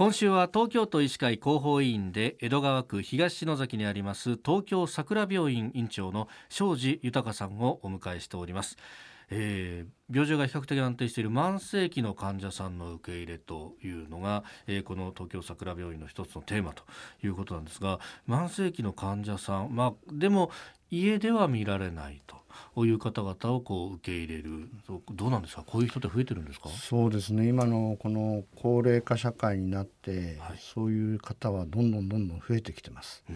今週は東京都医師会広報委員で江戸川区東野崎にあります東京桜病院院長の庄司豊さんをお迎えしております。えー、病状が比較的安定している慢性期の患者さんの受け入れというのが、えー、この東京桜病院の一つのテーマということなんですが慢性期の患者さん、まあ、でも家では見られないと。いう方々をこう受け入れる。どうなんですか？こういう人って増えてるんですか？そうですね。今のこの高齢化社会になって、はい、そういう方はどんどんどんどん増えてきてます。で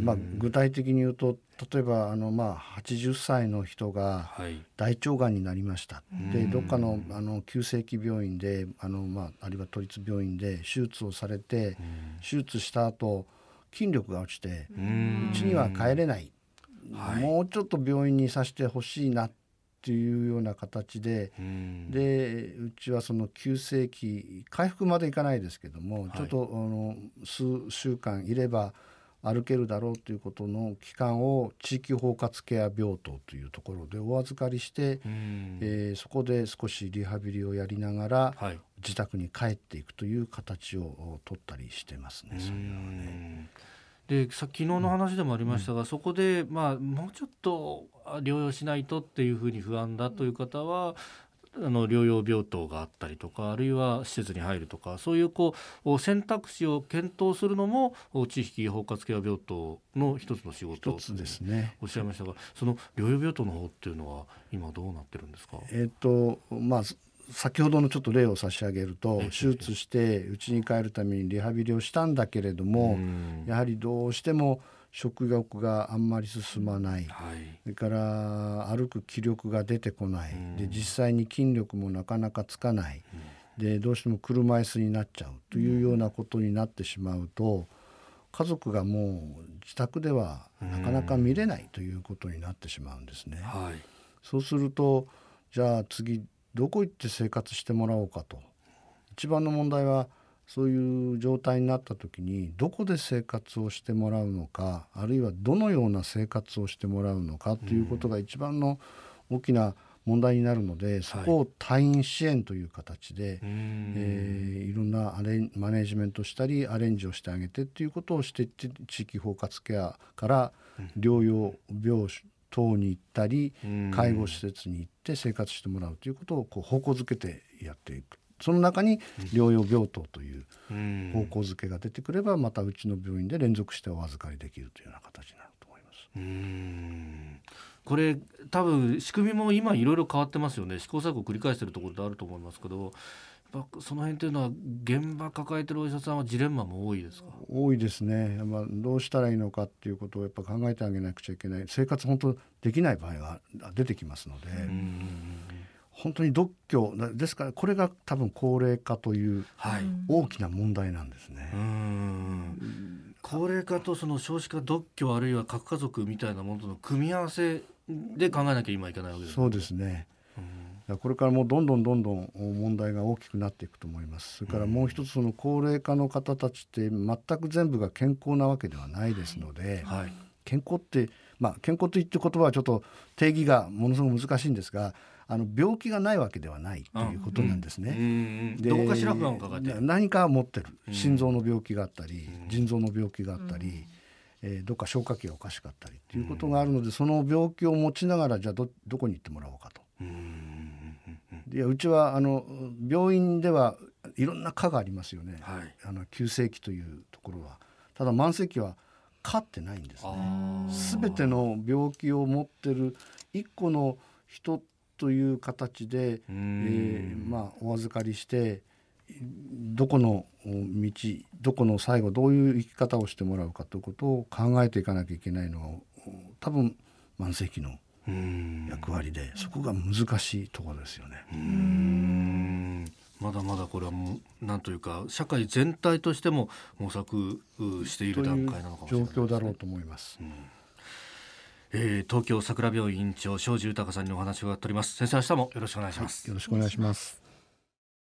まあ、具体的に言うと例えばあの、まあ、80歳の人が大腸がんになりました、はい、でどっかのあの急性期病院であの、まあ、あるいは都立病院で手術をされて手術した後筋力が落ちてうちには帰れないはい、もうちょっと病院にさせてほしいなっていうような形で、うん、でうちはその急性期回復までいかないですけども、はい、ちょっとあの数週間いれば歩けるだろうということの期間を地域包括ケア病棟というところでお預かりして、うん、えー、そこで少しリハビリをやりながら、はい、自宅に帰っていくという形を取ったりしてますね。それはねでさ昨日の話でもありましたが、うん、そこで、まあ、もうちょっと療養しないとっていうふうに不安だという方は、あの療養病棟があったりとかあるいは施設に入るとかそういうこう選択肢を検討するのも地域包括ケア病棟の一つの仕事ですね。おっしゃいましたがその療養病棟の方っていうのは今どうなってるんですか？えっ、とまあ先ほどのちょっと例を差し上げると手術して家に帰るためにリハビリをしたんだけれどもやはりどうしても食欲があんまり進まない、はい、それから歩く気力が出てこない。で実際に筋力もなかなかつかない。でどうしても車椅子になっちゃうというようなことになってしまうと家族がもう自宅ではなかなか見れないということになってしまうんですね。はい、そうするとじゃあ次どこ行って生活してもらおうかと。一番の問題はそういう状態になった時にどこで生活をしてもらうのかあるいはどのような生活をしてもらうのかということが一番の大きな問題になるので、そこを退院支援という形で、はい、えー、いろんなアレンマネジメントしたりアレンジをしてあげてっていうことをしていって地域包括ケアから療養病等に行ったり介護施設に行って生活してもらうということをこう方向づけてやっていく。その中に療養病棟という方向づけが出てくればまたうちの病院で連続してお預かりできるというような形になると思います。これ多分仕組みも今いろいろ変わってますよね。試行錯誤を繰り返してるところであると思いますけどその辺というのは現場抱えてるお医者さんはジレンマも多いですか？多いですね、まあ、どうしたらいいのかっていうことをやっぱ考えてあげなくちゃいけない。生活本当できない場合が出てきますので。本当に独居ですからこれが多分高齢化という大きな問題なんですね。高齢化とその少子化独居あるいは核家族みたいなものとの組み合わせで考えなきゃ今いけないわけです、ね、そうですね。これからもうどんどんどんどん問題が大きくなっていくと思います。それからもう一つその高齢化の方たちって全く全部が健康なわけではないですので、はい、健康ってまあ健康といって言葉はちょっと定義がものすごく難しいんですが。あの病気がないわけではないということなんですね。でどこかしら不安かかって何か持ってる。心臓の病気があったり腎臓の病気があったり、えー、どっか消化器がおかしかったりということがあるのでその病気を持ちながらじゃあどどこに行ってもらおうかと。いやうちはあの病院ではいろんな科がありますよね、はい、あの急性期というところは。ただ慢性期は科ってないんですね。全ての病気を持ってる一個の人という形で、えー、まあ、お預かりしてどこの道どこの最後どういう生き方をしてもらうかということを考えていかなきゃいけないのは多分慢性期の役割でそこが難しいところですよね。まだまだこれはもうなんというか社会全体としても模索している段階なのかもしれない、ね、状況だろうと思います。うん。えー、東京桜病院院長庄司豊さんにお話を伺っております。先生明日もよろしくお願いします、はい、よろしくお願いします